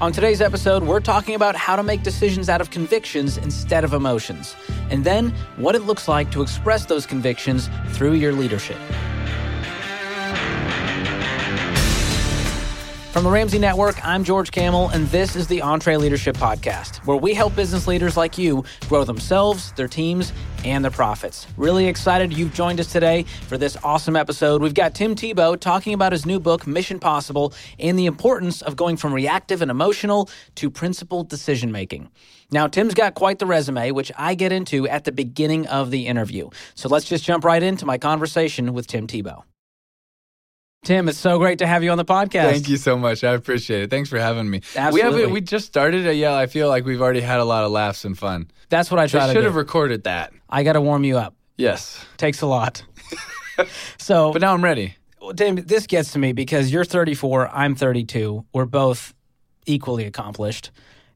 On today's episode, we're talking about how to make decisions out of convictions instead of emotions, and then what it looks like to express those convictions through your leadership. From the Ramsey Network, I'm George Kamel, and this is the EntreLeadership Podcast, where we help business leaders like you grow themselves, their teams, and the profits. Really excited you've joined us today for this awesome episode. We've got Tim Tebow talking about his new book, Mission Possible, and the importance of going from reactive and emotional to principled decision making. Now, Tim's got quite the resume, which I get into at the beginning of the interview. So let's just jump right into my conversation with Tim Tebow. Tim, it's so great to have you on the podcast. Thank you so much. I appreciate it. Thanks for having me. Absolutely. We have we just started. Uh, yeah, I feel like we've already had a lot of laughs and fun. That's what I try I to should do. have recorded that. I got to warm you up. Yes, Takes a lot. so, but now I'm ready. Well, Tim, this gets to me because you're 34, I'm 32. We're both equally accomplished.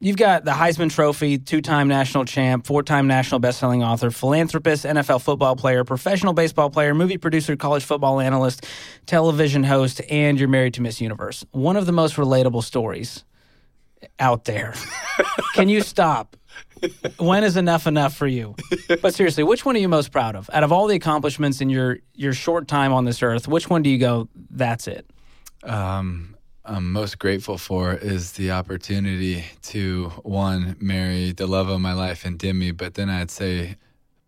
You've got the Heisman Trophy, two time national champ, four time national best-selling author, philanthropist, NFL football player, professional baseball player, movie producer, college football analyst, television host, and you're married to Miss Universe. One of the most relatable stories out there. Can you stop? when is enough enough for you? But seriously, which one are you most proud of? Out of all the accomplishments in your your short time on this earth, which one do you go, that's it? Um, I'm most grateful for is the opportunity to one marry the love of my life and Demi. But then I'd say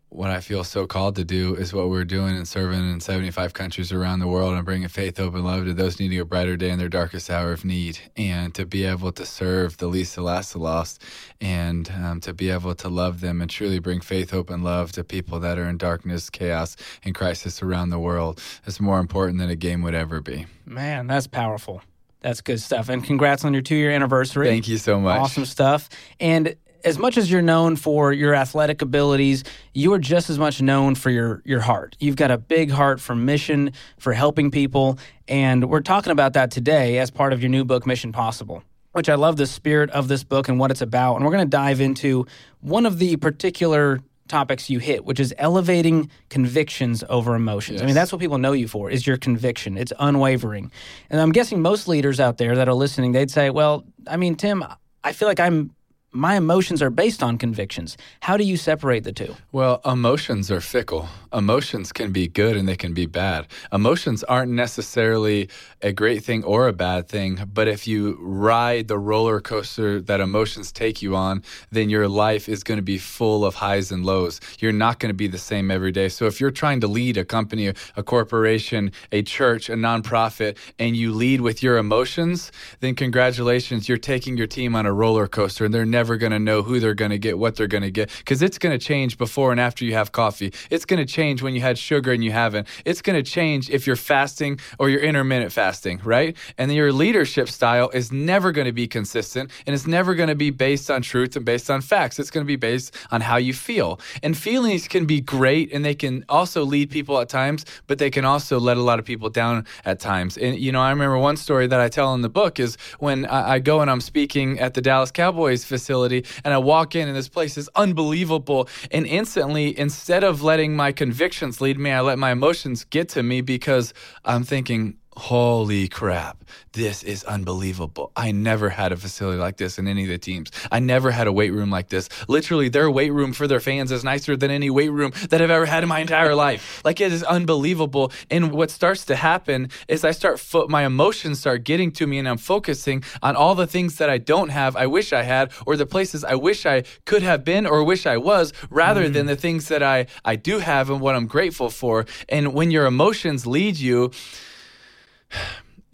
what I feel so called to do is what we're doing and serving in 75 countries around the world and bringing faith, hope, and love to those needing a brighter day in their darkest hour of need. And to be able to serve the least, the last, the lost, and um, to be able to love them and truly bring faith, hope, and love to people that are in darkness, chaos, and crisis around the world is more important than a game would ever be. Man, that's powerful. That's good stuff. And congrats on your two year anniversary. Thank you so much. Awesome stuff. And as much as you're known for your athletic abilities, you are just as much known for your your heart. You've got a big heart for mission, for helping people, and we're talking about that today as part of your new book Mission Possible. Which I love the spirit of this book and what it's about. And we're going to dive into one of the particular topics you hit, which is elevating convictions over emotions. I mean, that's what people know you for is your conviction. It's unwavering. And I'm guessing most leaders out there that are listening, they'd say, "Well, I mean, Tim, I feel like I'm my emotions are based on convictions. How do you separate the two?" Well, emotions are fickle. Emotions can be good and they can be bad. Emotions aren't necessarily a great thing or a bad thing, but if you ride the roller coaster that emotions take you on, then your life is going to be full of highs and lows. You're not going to be the same every day. So if you're trying to lead a company, a corporation, a church, a nonprofit, and you lead with your emotions, then congratulations, you're taking your team on a roller coaster and they're never going to know who they're going to get, what they're going to get, because it's going to change before and after you have coffee. It's going to change when you had sugar and you haven't. It's going to change if you're fasting or you're intermittent fasting, right? And your leadership style is never going to be consistent and it's never going to be based on truth and based on facts. It's going to be based on how you feel. And feelings can be great and they can also lead people at times, but they can also let a lot of people down at times. And, you know, I remember one story that I tell in the book is when I, I go and I'm speaking at the Dallas Cowboys facility and I walk in and this place is unbelievable. And instantly, instead of letting my convictions lead me, I let my emotions get to me because I'm thinking, Holy crap. This is unbelievable. I never had a facility like this in any of the teams. I never had a weight room like this. Literally, their weight room for their fans is nicer than any weight room that I've ever had in my entire life. Like it is unbelievable. And what starts to happen is I start fo- my emotions start getting to me and I'm focusing on all the things that I don't have, I wish I had, or the places I wish I could have been or wish I was, rather mm-hmm. than the things that I I do have and what I'm grateful for. And when your emotions lead you,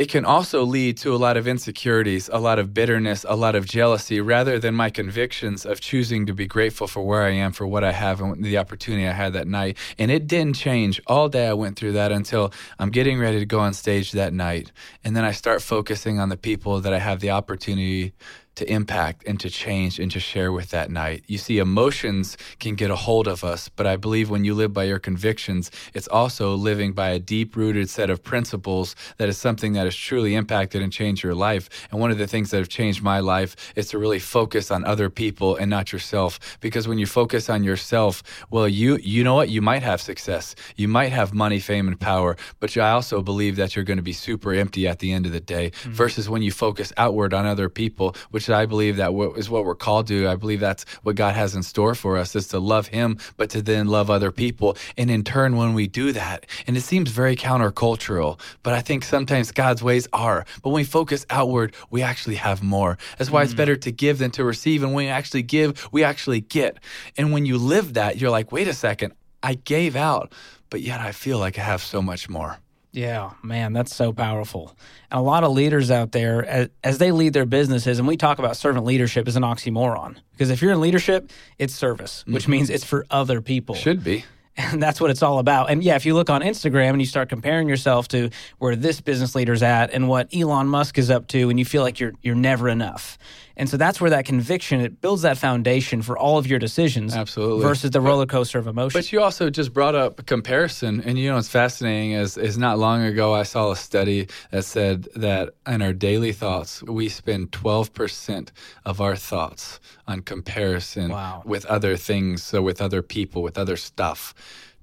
it can also lead to a lot of insecurities, a lot of bitterness, a lot of jealousy, rather than my convictions of choosing to be grateful for where I am, for what I have, and the opportunity I had that night. And it didn't change. All day I went through that until I'm getting ready to go on stage that night. And then I start focusing on the people that I have the opportunity to impact and to change and to share with that night. You see, emotions can get a hold of us, but I believe when you live by your convictions, it's also living by a deep rooted set of principles that is something that has truly impacted and changed your life. And one of the things that have changed my life is to really focus on other people and not yourself. Because when you focus on yourself, well, you you know what? You might have success. You might have money, fame, and power, but I also believe that you're going to be super empty at the end of the day. Mm-hmm. Versus when you focus outward on other people, which I believe that is what we're called to. I believe that's what God has in store for us is to love Him, but to then love other people. And in turn, when we do that, and it seems very countercultural, but I think sometimes God's ways are. But when we focus outward, we actually have more. That's why mm. it's better to give than to receive. And when we actually give, we actually get. And when you live that, you're like, wait a second, I gave out, but yet I feel like I have so much more. Yeah, man, that's so powerful. And a lot of leaders out there, as, as, they lead their businesses, and we talk about servant leadership as an oxymoron. Because if you're in leadership, it's service, which mm-hmm. means it's for other people. Should be. And that's what it's all about. And yeah, if you look on Instagram and you start comparing yourself to where this business leader's at and what Elon Musk is up to, and you feel like you're you're never enough. And so that's where that conviction it builds that foundation for all of your decisions. Absolutely. Versus the roller coaster of emotion. But you also just brought up comparison, and you know what's fascinating is is not long ago I saw a study that said that in our daily thoughts we spend twelve percent of our thoughts on comparison wow. with other things, so with other people, with other stuff.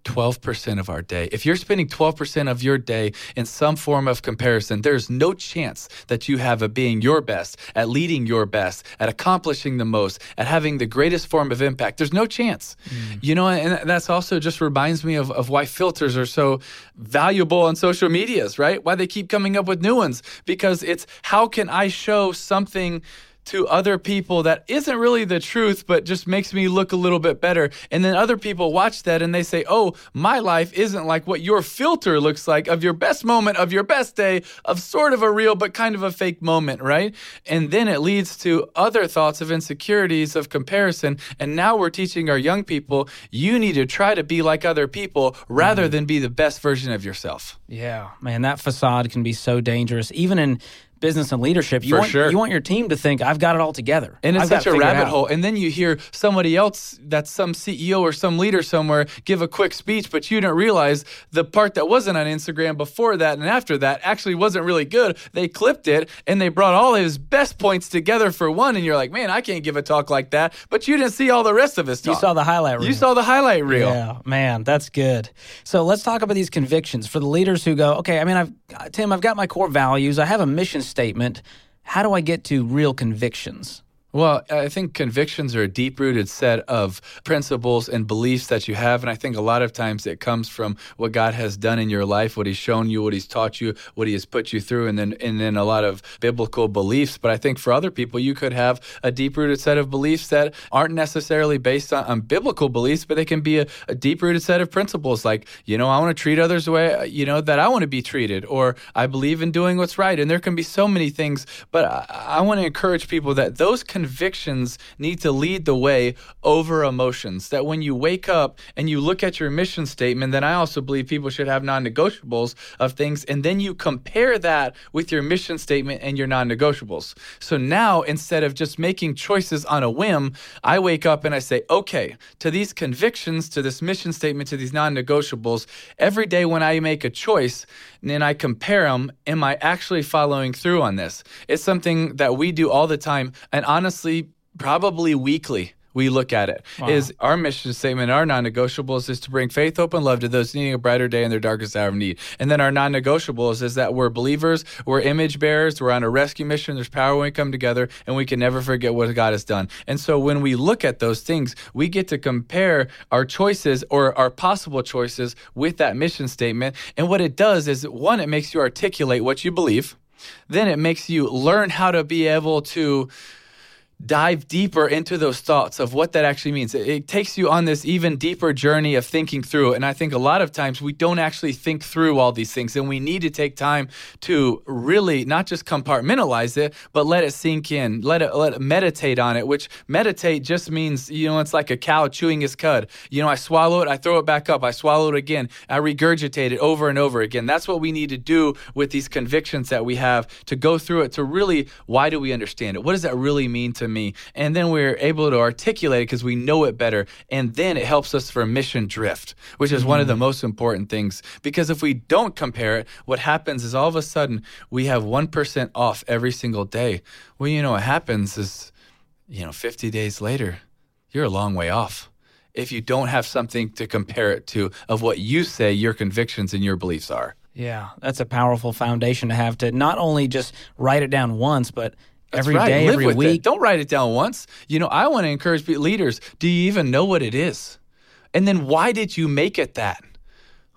12% of our day. If you're spending 12% of your day in some form of comparison, there's no chance that you have at being your best, at leading your best, at accomplishing the most, at having the greatest form of impact. There's no chance. Mm. You know, and that's also just reminds me of, of why filters are so valuable on social medias, right? Why they keep coming up with new ones. Because it's how can I show something to other people that isn't really the truth, but just makes me look a little bit better. And then other people watch that and they say, oh, my life isn't like what your filter looks like of your best moment, of your best day, of sort of a real, but kind of a fake moment, right? And then it leads to other thoughts of insecurities, of comparison. And now we're teaching our young people, you need to try to be like other people rather mm-hmm. than be the best version of yourself. Yeah, man, that facade can be so dangerous. Even in business and leadership. You For want, sure. You want your team to think, I've got it all together. And it's I've such a rabbit hole. And then you hear somebody else, that's some CEO or some leader somewhere, give a quick speech, but you didn't realize the part that wasn't on Instagram before that and after that actually wasn't really good. They clipped it and they brought all his best points together for one. And you're like, man, I can't give a talk like that. But you didn't see all the rest of his talk. You saw the highlight reel. You saw the highlight reel. Yeah, man, that's good. So let's talk about these convictions for the leaders who go, okay, I mean, I've, Tim, I've got my core values. I have a mission statement how do I get to real convictions? Well, I think convictions are a deep rooted set of principles and beliefs that you have. And I think a lot of times it comes from what God has done in your life, what He's shown you, what He's taught you, what He has put you through, and then and then a lot of biblical beliefs. But I think for other people, you could have a deep rooted set of beliefs that aren't necessarily based on, on biblical beliefs, but they can be a, a deep rooted set of principles like, you know, I want to treat others the way, you know, that I want to be treated, or I believe in doing what's right. And there can be so many things, but I, I want to encourage people that those convictions need to lead the way over emotions. That when you wake up and you look at your mission statement, then I also believe people should have non negotiables of things. And then you compare that with your mission statement and your non negotiables. So now instead of just making choices on a whim, I wake up and I say, okay, to these convictions, to this mission statement, to these non negotiables, every day when I make a choice, and then I compare them, am I actually following through on this? It's something that we do all the time. And honestly, probably weekly we look at it. Wow. Is our mission statement, our non-negotiables is to bring faith, hope, and love to those needing a brighter day in their darkest hour of need. And then our non-negotiables is that we're believers, we're image bearers, we're on a rescue mission. There's power when we come together, and we can never forget what God has done. And so when we look at those things, we get to compare our choices or our possible choices with that mission statement. And what it does is one, it makes you articulate what you believe. Then it makes you learn how to be able to dive deeper into those thoughts of what that actually means. It, takes you on this even deeper journey of thinking through. And I think a lot of times we don't actually think through all these things. And we need to take time to really not just compartmentalize it, but let it sink in, let it, let it meditate on it, which meditate just means, you know, it's like a cow chewing his cud. You know, I swallow it, I throw it back up, I swallow it again, I regurgitate it over and over again. That's what we need to do with these convictions that we have to go through it to really, why do we understand it? What does that really mean to me. And then we're able to articulate it because we know it better. And then it helps us for mission drift, which is mm-hmm. one of the mm-hmm. most important things. Because if we don't compare it, what happens is all of a sudden we have 1% off every single day. Well, you know, what happens is, you know, 50 days later, you're a long way off if you don't have something to compare it to of what you say your convictions and your beliefs are. Yeah, that's a powerful foundation to have to not only just write it down once, but That's every right. day, every week. It. Don't write it down once. You know, I want to encourage leaders. Do you even know what it is? And then why did you make it that?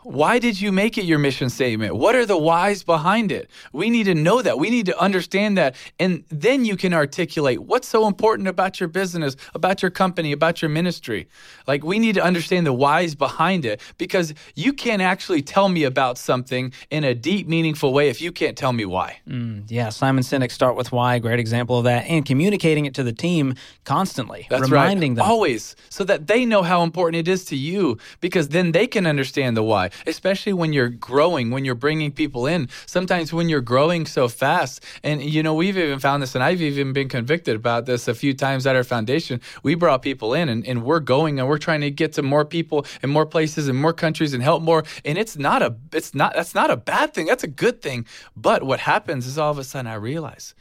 Why did you make it your mission statement? What are the whys behind it? We need to know that. We need to understand that. And then you can articulate what's so important about your business, about your company, about your ministry. Like, we need to understand the whys behind it because you can't actually tell me about something in a deep, meaningful way if you can't tell me why. Mm, yeah, Simon Sinek, start with why, great example of that, and communicating it to the team constantly, That's reminding right. them. Always. So that they know how important it is to you because then they can understand the why, especially when you're growing, when you're bringing people in. Sometimes when you're growing so fast, and you know, we've even found this, and I've even been convicted about this a few times at our foundation. We brought people in and, and we're going and we're trying to get to more people and more places and more countries and help more. And it's not a, it's not, that's not a bad thing. That's a good thing. But what happens is all of a sudden I realize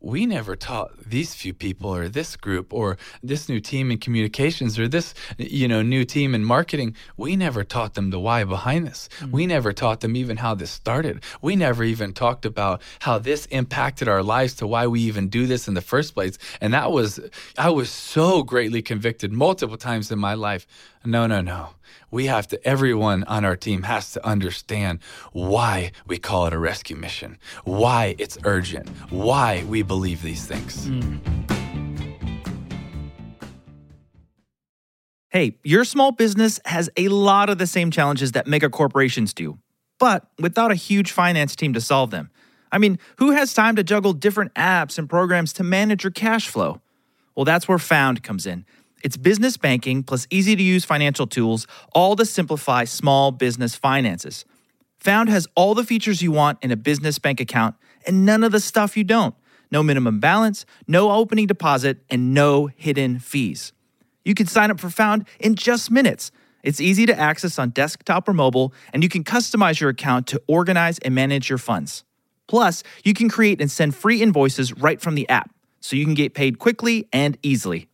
we never taught these few people or this group or this new team in communications or this you know new team in marketing. We never taught them the why behind this. Mm-hmm. we never taught them even how this started. We never even talked about how this impacted our lives to why we even do this in the first place. And that was i was so greatly convicted multiple times in my life no no no. We have to everyone on our team has to understand why we call it a rescue mission why it's urgent why we believe these things. Mm. hey your small business has a lot of the same challenges that mega corporations do but without a huge finance team to solve them. I mean who has time to juggle different apps and programs to manage your cash flow? Well that's where found comes in it's business banking plus easy to use financial tools, all to simplify small business finances. Found has all the features you want in a business bank account and none of the stuff you don't. No minimum balance, no opening deposit, and no hidden fees. You can sign up for Found in just minutes. It's easy to access on desktop or mobile, and you can customize your account to organize and manage your funds. Plus, you can create and send free invoices right from the app, so you can get paid quickly and easily.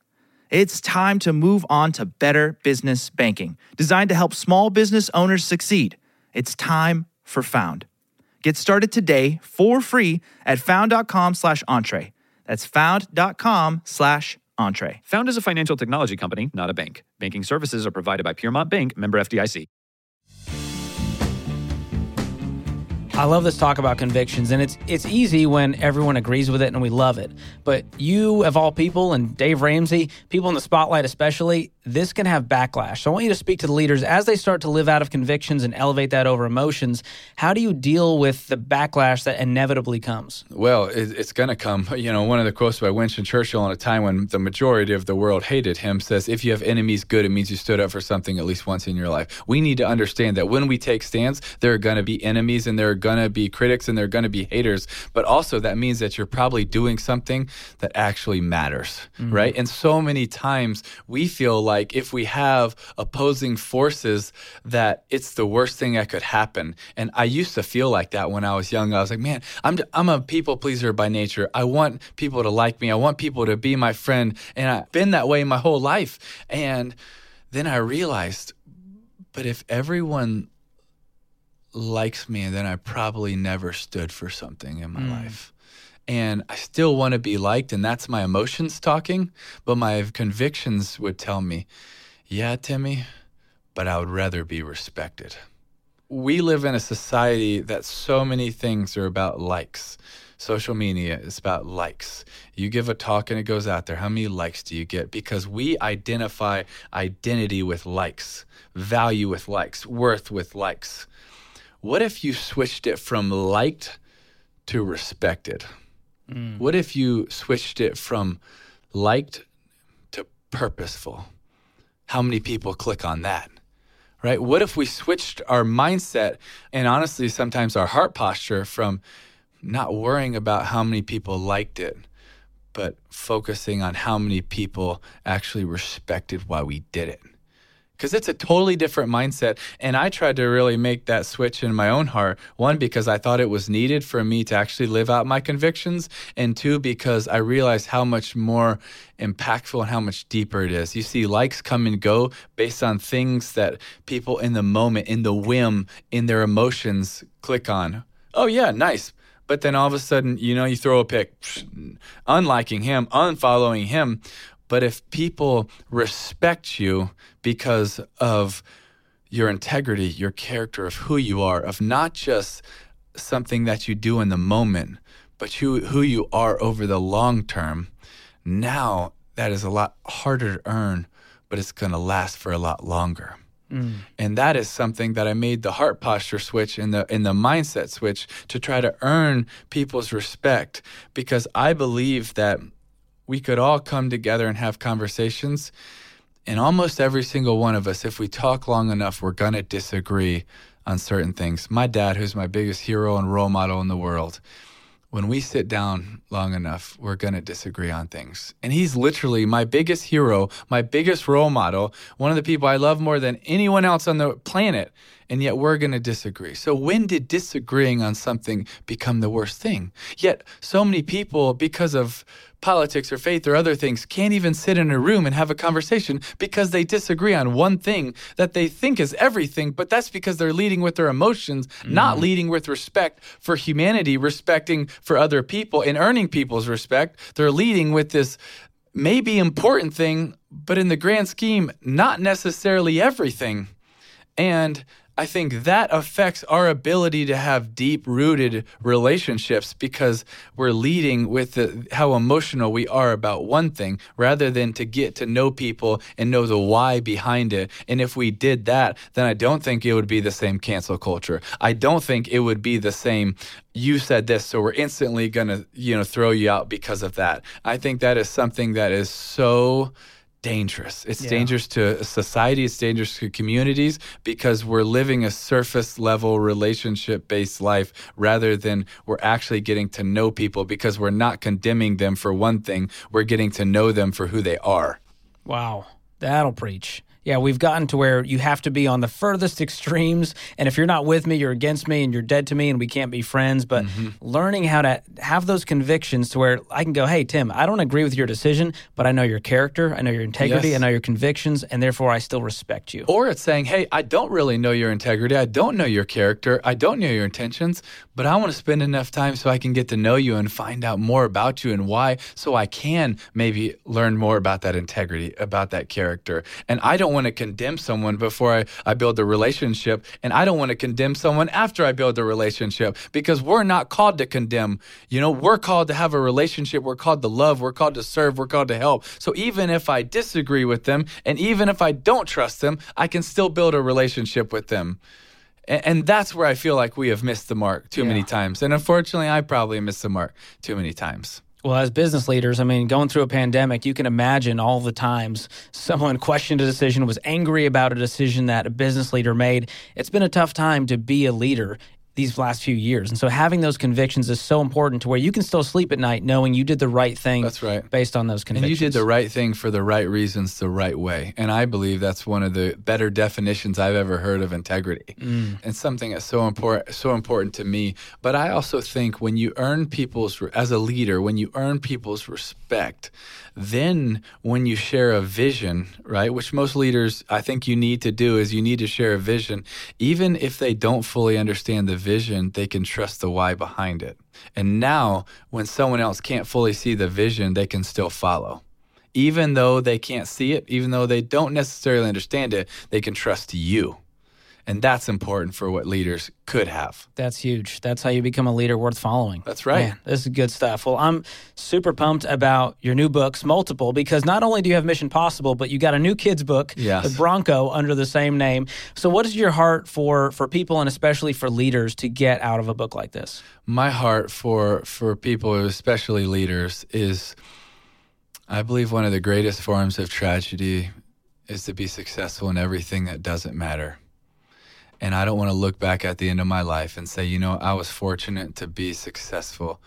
It's time to move on to better business banking, designed to help small business owners succeed. It's time for Found. Get started today for free at found.com slash entree. That's found.com slash entree. Found is a financial technology company, not a bank. Banking services are provided by Piermont Bank, member FDIC. I love this talk about convictions, and it's it's easy when everyone agrees with it and we love it. But you, of all people, and Dave Ramsey, people in the spotlight especially, this can have backlash. So I want you to speak to the leaders as they start to live out of convictions and elevate that over emotions. How do you deal with the backlash that inevitably comes? Well, it, it's going to come. You know, one of the quotes by Winston Churchill in a time when the majority of the world hated him says, "If you have enemies, good. It means you stood up for something at least once in your life." We need to understand that when we take stands, there are going to be enemies and there are going to be critics and there are going to be haters, but also that means that you're probably doing something that actually matters, mm-hmm. right? And so many times we feel like if we have opposing forces that it's the worst thing that could happen. And I used to feel like that when I was young. I was like, man, I'm I'm a people pleaser by nature. I want people to like me. I want people to be my friend, and I've been that way my whole life. And then I realized, but if everyone likes me, then I probably never stood for something in my mm. life. And I still want to be liked, and that's my emotions talking, but my convictions would tell me, yeah, Timmy, but I would rather be respected. We live in a society that so many things are about likes. Social media is about likes. You give a talk and it goes out there. How many likes do you get? Because we identify identity with likes, value with likes, worth with likes. What if you switched it from liked to respected? Mm. What if you switched it from liked to purposeful? How many people click on that? Right? What if we switched our mindset and honestly, sometimes our heart posture from not worrying about how many people liked it, but focusing on how many people actually respected why we did it? Because it's a totally different mindset. And I tried to really make that switch in my own heart. One, because I thought it was needed for me to actually live out my convictions. And two, because I realized how much more impactful and how much deeper it is. You see, likes come and go based on things that people in the moment, in the whim, in their emotions click on. Oh, yeah, nice. but then all of a sudden, you know, you throw a pick, unliking him, unfollowing him. But if people respect you because of your integrity, your character, of who you are, of not just something that you do in the moment, but who, who you are over the long term, now that is a lot harder to earn, but it's going to last for a lot longer. Mm. And that is something that I made the heart posture switch and the in the mindset switch to try to earn people's respect because I believe that we could all come together and have conversations and almost every single one of us if we talk long enough we're going to disagree on certain things. My dad who's my biggest hero and role model in the world when we sit down long enough, we're going to disagree on things. And he's literally my biggest hero, my biggest role model, one of the people I love more than anyone else on the planet. And yet we're going to disagree. So, when did disagreeing on something become the worst thing? Yet, so many people, because of politics or faith or other things can't even sit in a room and have a conversation because they disagree on one thing that they think is everything, but that's because they're leading with their emotions, mm. not leading with respect for humanity, respecting for other people and earning people's respect. They're leading with this maybe important thing, but in the grand scheme, not necessarily everything. And I think that affects our ability to have deep rooted relationships because we're leading with the, how emotional we are about one thing rather than to get to know people and know the why behind it. And if we did that, then I don't think it would be the same cancel culture. I don't think it would be the same you said this so we're instantly going to you know throw you out because of that. I think that is something that is so dangerous. It's yeah. dangerous to society, it's dangerous to communities because we're living a surface level relationship based life rather than we're actually getting to know people because we're not condemning them for one thing, we're getting to know them for who they are. Wow, that'll preach yeah, we've gotten to where you have to be on the furthest extremes. And if you're not with me, you're against me and you're dead to me and we can't be friends. But mm-hmm. learning how to have those convictions to where I can go, hey, Tim, I don't agree with your decision, but I know your character, I know your integrity, yes. I know your convictions, and therefore I still respect you. Or it's saying, hey, I don't really know your integrity, I don't know your character, I don't know your intentions, but I want to spend enough time so I can get to know you and find out more about you and why, so I can maybe learn more about that integrity, about that character. And I don't want to condemn someone before I, I build a relationship, and I don't want to condemn someone after I build a relationship because we're not called to condemn. You know, we're called to have a relationship, we're called to love, we're called to serve, we're called to help. So even if I disagree with them, and even if I don't trust them, I can still build a relationship with them. And, and that's where I feel like we have missed the mark too yeah. many times. And unfortunately, I probably missed the mark too many times. Well, as business leaders, I mean, going through a pandemic, you can imagine all the times someone questioned a decision, was angry about a decision that a business leader made. It's been a tough time to be a leader these last few years. And so having those convictions is so important to where you can still sleep at night knowing you did the right thing. That's right. Based on those convictions. And you did the right thing for the right reasons the right way. And I believe that's one of the better definitions I've ever heard of integrity. Mm. And something that's so important so important to me. But I also think when you earn people's as a leader, when you earn people's respect, then when you share a vision, right, which most leaders I think you need to do is you need to share a vision even if they don't fully understand the vision, they can trust the why behind it. And now, when someone else can't fully see the vision, they can still follow. Even though they can't see it, even though they don't necessarily understand it, they can trust you. And that's important for what leaders could have. That's huge. That's how you become a leader worth following. That's right. Man, this is good stuff. Well, I'm super pumped about your new books, multiple, because not only do you have Mission Possible, but you got a new kids book, yes. the Bronco, under the same name. So, what is your heart for for people and especially for leaders to get out of a book like this? My heart for for people, especially leaders, is I believe one of the greatest forms of tragedy is to be successful in everything that doesn't matter. And I don't want to look back at the end of my life and say, you know, I was fortunate to be successful,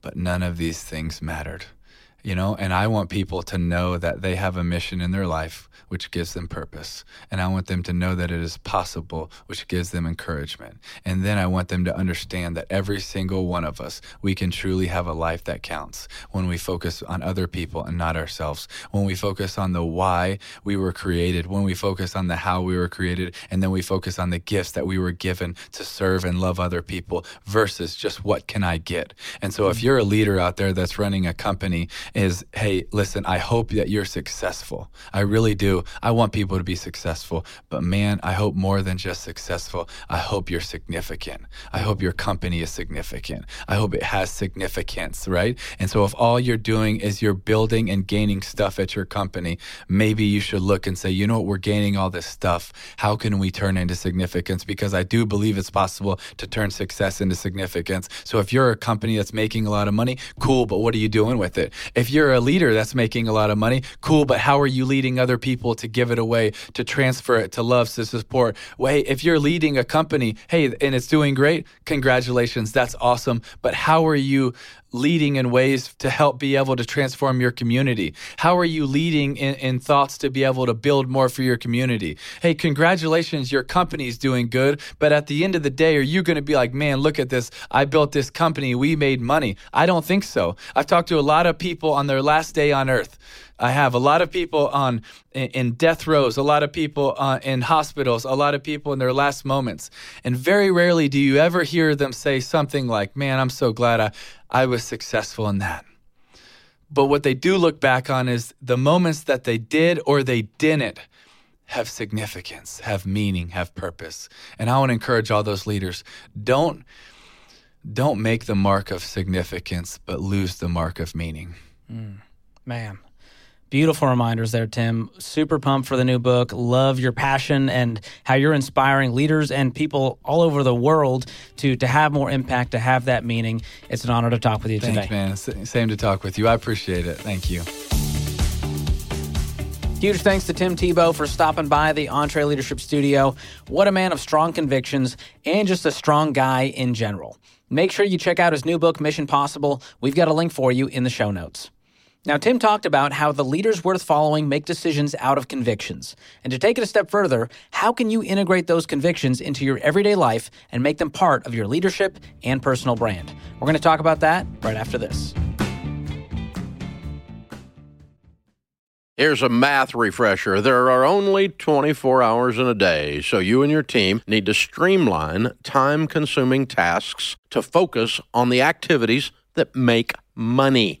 but none of these things mattered. You know, and I want people to know that they have a mission in their life which gives them purpose. And I want them to know that it is possible, which gives them encouragement. And then I want them to understand that every single one of us, we can truly have a life that counts when we focus on other people and not ourselves. When we focus on the why we were created, when we focus on the how we were created, and then we focus on the gifts that we were given to serve and love other people versus just what can I get. And so if mm. you're a leader out there that's running a company is, hey, listen, I hope that you're successful. I really do. I want people to be successful, but man, I hope more than just successful. I hope you're significant. I hope your company is significant. I hope it has significance, right? And so if all you're doing is you're building and gaining stuff at your company, maybe you should look and say, you know what, we're gaining all this stuff. How can we turn into significance? Because I do believe it's possible to turn success into significance. So if you're a company that's making a lot of money, cool, but what are you doing with it? If you're a leader that's making a lot of money, cool, but how are you leading other people to give it away, to transfer it, to love, to support. Well, hey, if you're leading a company, hey, and it's doing great, congratulations, that's awesome. But how are you leading in ways to help be able to transform your community? How are you leading in, in, thoughts to be able to build more for your community? Hey, congratulations, your company's doing good. But at the end of the day, are you going to be like, man, look at this. I built this company. We made money. I don't think so. I've talked to a lot of people on their last day on earth. I have a lot of people on in death rows, a lot of people uh, in hospitals, a lot of people in their last moments, and very rarely do you ever hear them say something like, "Man, I'm so glad I I was successful in that." But what they do look back on is the moments that they did or they didn't have significance, have meaning, have purpose. And I want to encourage all those leaders, don't don't make the mark of significance, but lose the mark of meaning. Mm, man, Beautiful reminders there, Tim. Super pumped for the new book. Love your passion and how you're inspiring leaders and people all over the world to to have more impact, to have that meaning. It's an honor to talk with you Thanks, today. man. Same to talk with you. I appreciate it. Thank you. Huge thanks to Tim Tebow for stopping by the EntreLeadership Studio. What a man of strong convictions and just a strong guy in general. Make sure you check out his new book, Mission Possible. We've got a link for you in the show notes. Now, Tim talked about how the leaders worth following make decisions out of convictions. And to take it a step further, how can you integrate those convictions into your everyday life and make them part of your leadership and personal brand? We're going to talk about that right after this. Here's a math refresher. There are only 24 hours in a day, so you and your team need to streamline time consuming tasks to focus on the activities that make money.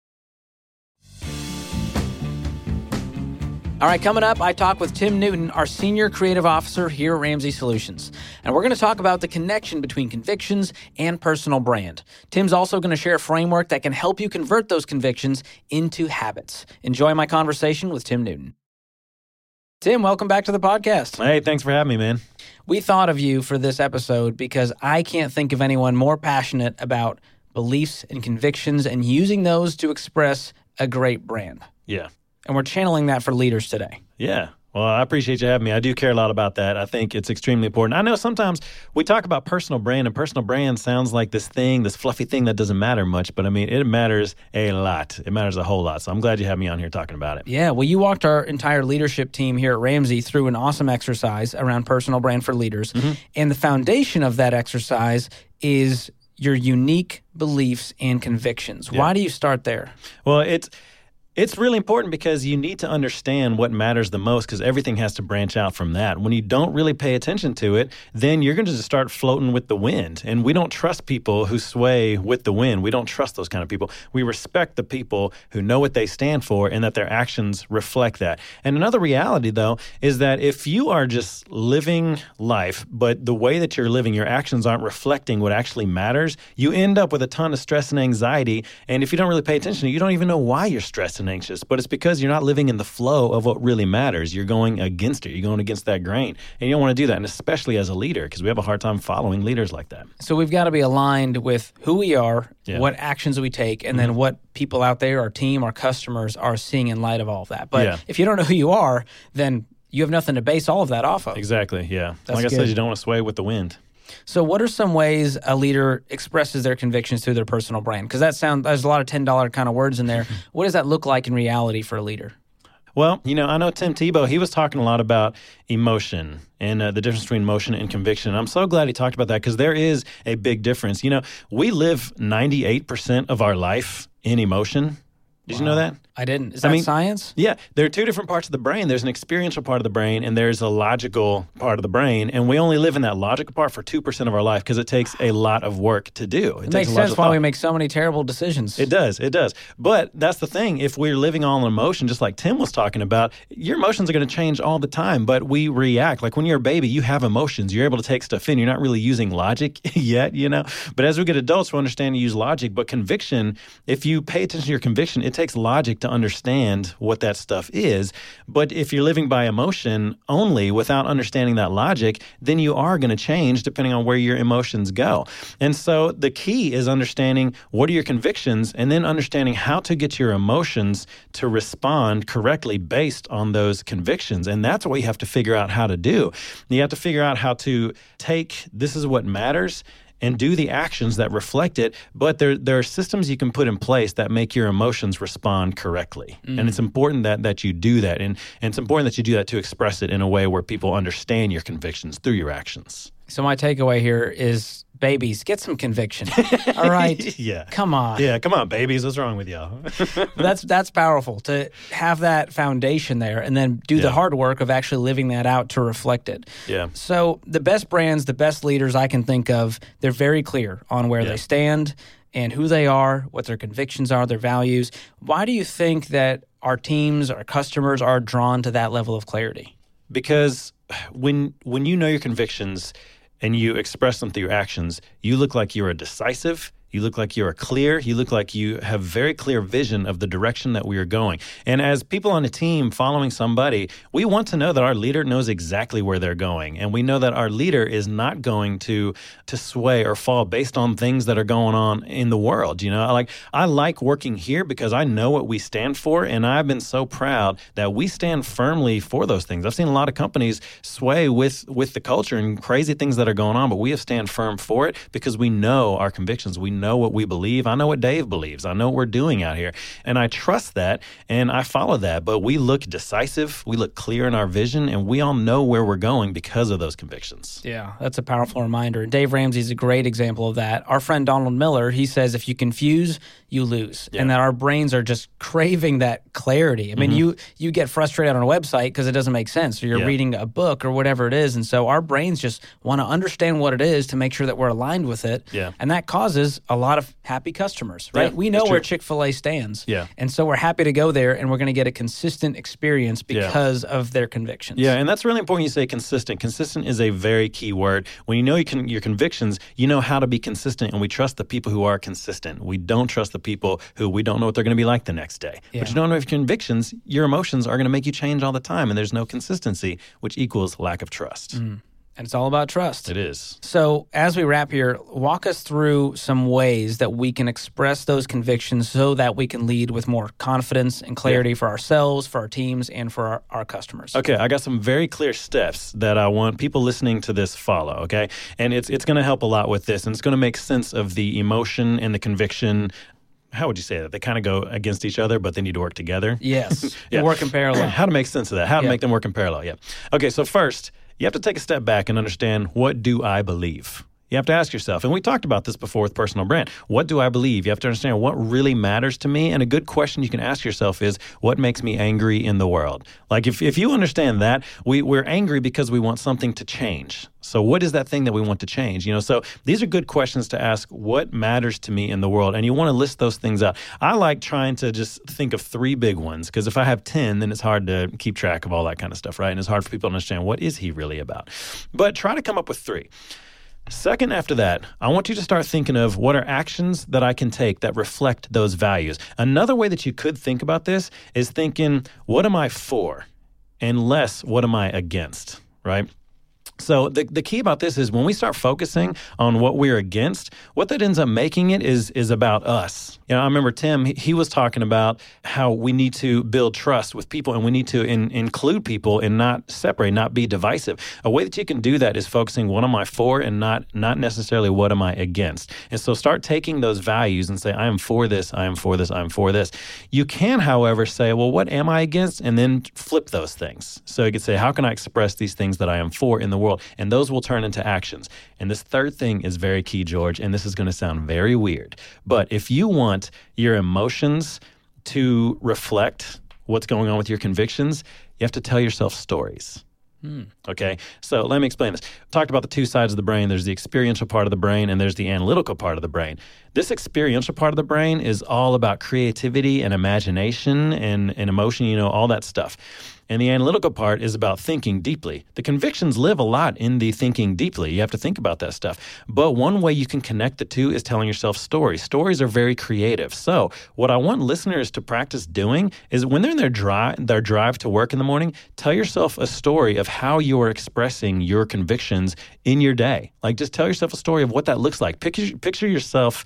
All right, coming up, I talk with Tim Newton, our Senior Creative Officer here at Ramsey Solutions. And we're going to talk about the connection between convictions and personal brand. Tim's also going to share a framework that can help you convert those convictions into habits. Enjoy my conversation with Tim Newton. Tim, welcome back to the podcast. Hey, thanks for having me, man. We thought of you for this episode because I can't think of anyone more passionate about beliefs and convictions and using those to express a great brand. Yeah. And we're channeling that for leaders today. Yeah. Well, I appreciate you having me. I do care a lot about that. I think it's extremely important. I know sometimes we talk about personal brand, and personal brand sounds like this thing, this fluffy thing that doesn't matter much, but I mean, it matters a lot. It matters a whole lot. So I'm glad you have me on here talking about it. Yeah. Well, you walked our entire leadership team here at Ramsey through an awesome exercise around personal brand for leaders. Mm-hmm. And the foundation of that exercise is your unique beliefs and convictions. Why do you start there? Well, it's it's really important because you need to understand what matters the most because everything has to branch out from that. When you don't really pay attention to it, then you're going to just start floating with the wind. And we don't trust people who sway with the wind. We don't trust those kind of people. We respect the people who know what they stand for and that their actions reflect that. And another reality, though, is that if you are just living life, but the way that you're living, your actions aren't reflecting what actually matters, you end up with a ton of stress and anxiety. And if you don't really pay attention, you don't even know why you're stressed and anxious, but it's because you're not living in the flow of what really matters. You're going against it. You're going against that grain. And you don't want to do that, and especially as a leader, because we have a hard time following leaders like that. So we've got to be aligned with who we are, Yeah. what actions we take, and then mm-hmm. what people out there, our team, our customers are seeing in light of all of that. But Yeah. if you don't know who you are, then you have nothing to base all of that off of. Exactly. Yeah. That's like I good. said, you don't want to sway with the wind. So, what are some ways a leader expresses their convictions through their personal brand? Because that sounds there's a lot of ten dollar kind of words in there. what does that look like in reality for a leader? Well, you know, I know Tim Tebow, he was talking a lot about emotion and uh, the difference between emotion and conviction. I'm so glad he talked about that because there is a big difference. You know, we live 98% of our life in emotion. Did you know that? I didn't. Is I that mean- science? Yeah, there are two different parts of the brain. There's an experiential part of the brain, and there's a logical part of the brain. And we only live in that logical part for 2% of our life because it takes a lot of work to do. It, It makes sense why thought. we make so many terrible decisions. It does. It does. But that's the thing. If we're living all in emotion, just like Tim was talking about, your emotions are going to change all the time, but we react. Like when you're a baby, you have emotions. You're able to take stuff in. You're not really using logic yet, you know? But as we get adults, we understand to use logic. But conviction, if you pay attention to your conviction, it takes logic to understand what that stuff is. But if you're living by emotion only without understanding that logic, then you are going to change depending on where your emotions go. And so the key is understanding what are your convictions and then understanding how to get your emotions to respond correctly based on those convictions. And that's what you have to figure out how to do. You have to figure out how to take this is what matters and do the actions that reflect it. But there, there are systems you can put in place that make your emotions respond correctly. And mm. it's important that, that you do that. And, and it's important that you do that to express it in a way where people understand your convictions through your actions. so my takeaway here is babies, get some conviction. All right. Yeah. Come on. Yeah, come on, babies. What's wrong with y'all? That's that's powerful to have that foundation there and then do the hard work of actually living that out to reflect it. Yeah. So the best brands, the best leaders I can think of, they're very clear on where Yeah. they stand and who they are, what their convictions are, their values. Why do you think that our teams, our customers are drawn to that level of clarity? because when when you know your convictions and you express them through your actions, you look like you're a decisive. You look like you're clear. You look like you have very clear vision of the direction that we are going. And as people on a team following somebody, we want to know that our leader knows exactly where they're going, and we know that our leader is not going to to sway or fall based on things that are going on in the world. You know, like I like working here because I know what we stand for, and I've been so proud that we stand firmly for those things. I've seen a lot of companies sway with with the culture and crazy things that are going on, but we have stand firm for it because we know our convictions. We know what we believe. I know what Dave believes. I know what we're doing out here, and I trust that and I follow that. But we look decisive. We look clear in our vision, and we all know where we're going because of those convictions. Yeah, that's a powerful reminder. Dave Ramsey's a great example of that. Our friend Donald Miller, he says if you confuse, you lose. And that our brains are just craving that clarity. I mean, you you get frustrated on a website because it doesn't make sense or you're Mm-hmm. Yeah. reading a book or whatever it is. And so our brains just want to understand what it is to make sure that we're aligned with it. Yeah. And that causes a lot of happy customers, right? Yeah, we know where. Chick-fil-A stands. Yeah. And so we're happy to go there and we're going to get a consistent experience Yeah. because of their convictions. Yeah, and that's really important. You say consistent. Consistent is a very key word. When you know you can, your convictions, you know how to be consistent, and we trust the people who are consistent. We don't trust the people who we don't know what they're going to be like the next day. Yeah. But you don't know if convictions, your emotions are going to make you change all the time, and there's no consistency, which equals lack of trust. Mm. And it's all about trust. It is. So, as we wrap here, walk us through some ways that we can express those convictions so that we can lead with more confidence and clarity for ourselves, for our teams, and for our, our customers. Okay, I got some very clear steps that I want people listening to this follow, okay? And it's it's going to help a lot with this and it's going to make sense of the emotion and the conviction. How would you say that? They kind of go against each other, but they need to work together. Yes, Yeah. work in parallel. How to make sense of that? How to Yeah. make them work in parallel? Yeah. Okay, so first, you have to take a step back and understand what do I believe? You have to ask yourself, and we talked about this before with personal brand. What do I believe? You have to understand what really matters to me. And a good question you can ask yourself is, what makes me angry in the world? Like if, if you understand that, we, we're angry because we want something to change. So what is that thing that we want to change? You know, so these are good questions to ask. What matters to me in the world? And you want to list those things out. I like trying to just think of three big ones because if I have 10, then it's hard to keep track of all that kind of stuff, right? And it's hard for people to understand what is he really about. But try to come up with three. Second, after that, I want you to start thinking of what are actions that I can take that reflect those values. Another way that you could think about this is thinking, what am I for? And less, what am I against, right? So the, the key about this is when we start focusing on what we're against, what that ends up making it is is about us. You know, I remember Tim, he, he was talking about how we need to build trust with people and we need to in, include people and not separate, not be divisive. A way that you can do that is focusing what am I for and not not necessarily what am I against. And so start taking those values and say, I am for this, I am for this, I am for this. You can, however, say, well, what am I against? And then flip those things. So you could say, how can I express these things that I am for in the world? And those will turn into actions. And this third thing is very key, George, and this is going to sound very weird. But if you want your emotions to reflect what's going on with your convictions, you have to tell yourself stories. Hmm. Okay, so let me explain this. Talked about the two sides of the brain. There's the experiential part of the brain, and there's the analytical part of the brain. This experiential part of the brain is all about creativity and imagination and, and emotion, you know, all that stuff. And the analytical part is about thinking deeply. The convictions live a lot in the thinking deeply. You have to think about that stuff. But one way you can connect the two is telling yourself stories. Stories are very creative. So, what I want listeners to practice doing is when they're in their drive, their drive to work in the morning, tell yourself a story of how you are expressing your convictions in your day. Like just tell yourself a story of what that looks like. Picture, picture yourself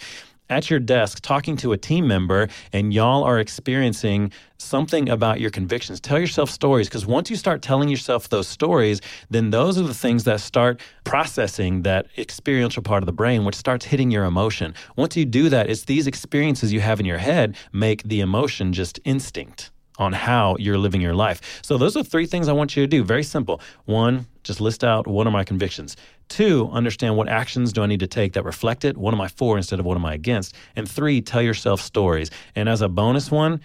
at your desk talking to a team member and y'all are experiencing something about your convictions. Tell yourself stories because once you start telling yourself those stories, then those are the things that start processing that experiential part of the brain, which starts hitting your emotion. Once you do that, it's these experiences you have in your head make the emotion just instinct on how you're living your life. So those are three things I want you to do. Very simple. One, just list out what are my convictions. Two, understand what actions do I need to take that reflect it? What am I for instead of what am I against? And three, tell yourself stories. And as a bonus one,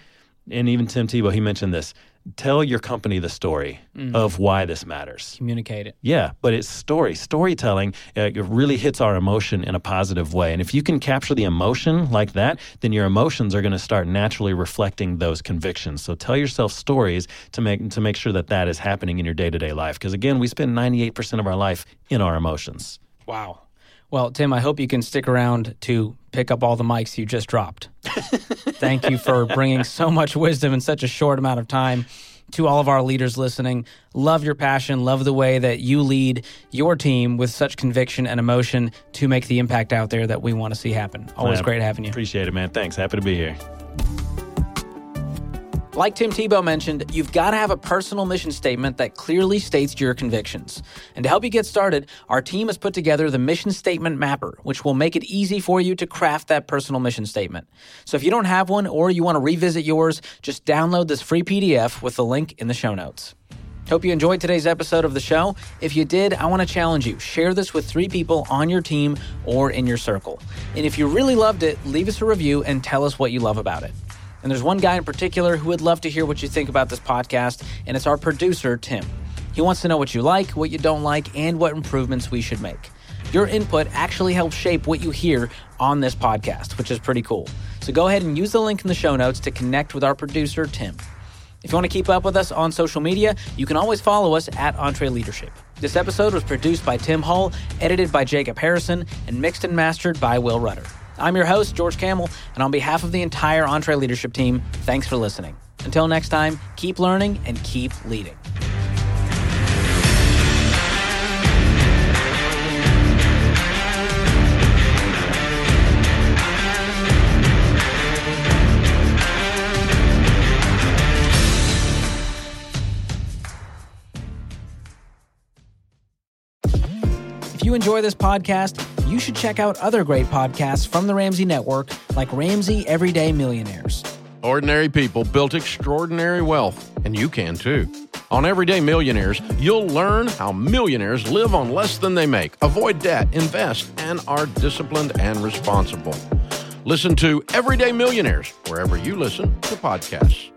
and even Tim Tebow, he mentioned this tell your company the story mm. of why this matters. Communicate it. Yeah, but it's story. Storytelling uh, it really hits our emotion in a positive way. And if you can capture the emotion like that, then your emotions are going to start naturally reflecting those convictions. So tell yourself stories to make to make sure that that is happening in your day-to-day life because again, we spend 98% of our life in our emotions. Wow. Well, Tim, I hope you can stick around to pick up all the mics you just dropped. Thank you for bringing so much wisdom in such a short amount of time to all of our leaders listening. Love your passion, love the way that you lead your team with such conviction and emotion to make the impact out there that we want to see happen. Always great having you. Appreciate it, man. Thanks. Happy to be here. Like Tim Tebow mentioned, you've got to have a personal mission statement that clearly states your convictions. And to help you get started, our team has put together the Mission Statement Mapper, which will make it easy for you to craft that personal mission statement. So if you don't have one or you want to revisit yours, just download this free PDF with the link in the show notes. Hope you enjoyed today's episode of the show. If you did, I want to challenge you. Share this with three people on your team or in your circle. And if you really loved it, leave us a review and tell us what you love about it. And there's one guy in particular who would love to hear what you think about this podcast, and it's our producer, Tim. He wants to know what you like, what you don't like, and what improvements we should make. Your input actually helps shape what you hear on this podcast, which is pretty cool. So go ahead and use the link in the show notes to connect with our producer, Tim. If you want to keep up with us on social media, you can always follow us at EntreLeadership. This episode was produced by Tim Hull, edited by Jacob Harrison, and mixed and mastered by Will Rudder. I'm your host, George Kamel, and on behalf of the entire EntreLeadership team, thanks for listening. Until next time, keep learning and keep leading. If you enjoy this podcast, you should check out other great podcasts from the Ramsey Network, like Ramsey Everyday Millionaires. Ordinary people built extraordinary wealth, and you can too. On Everyday Millionaires, you'll learn how millionaires live on less than they make, avoid debt, invest, and are disciplined and responsible. Listen to Everyday Millionaires wherever you listen to podcasts.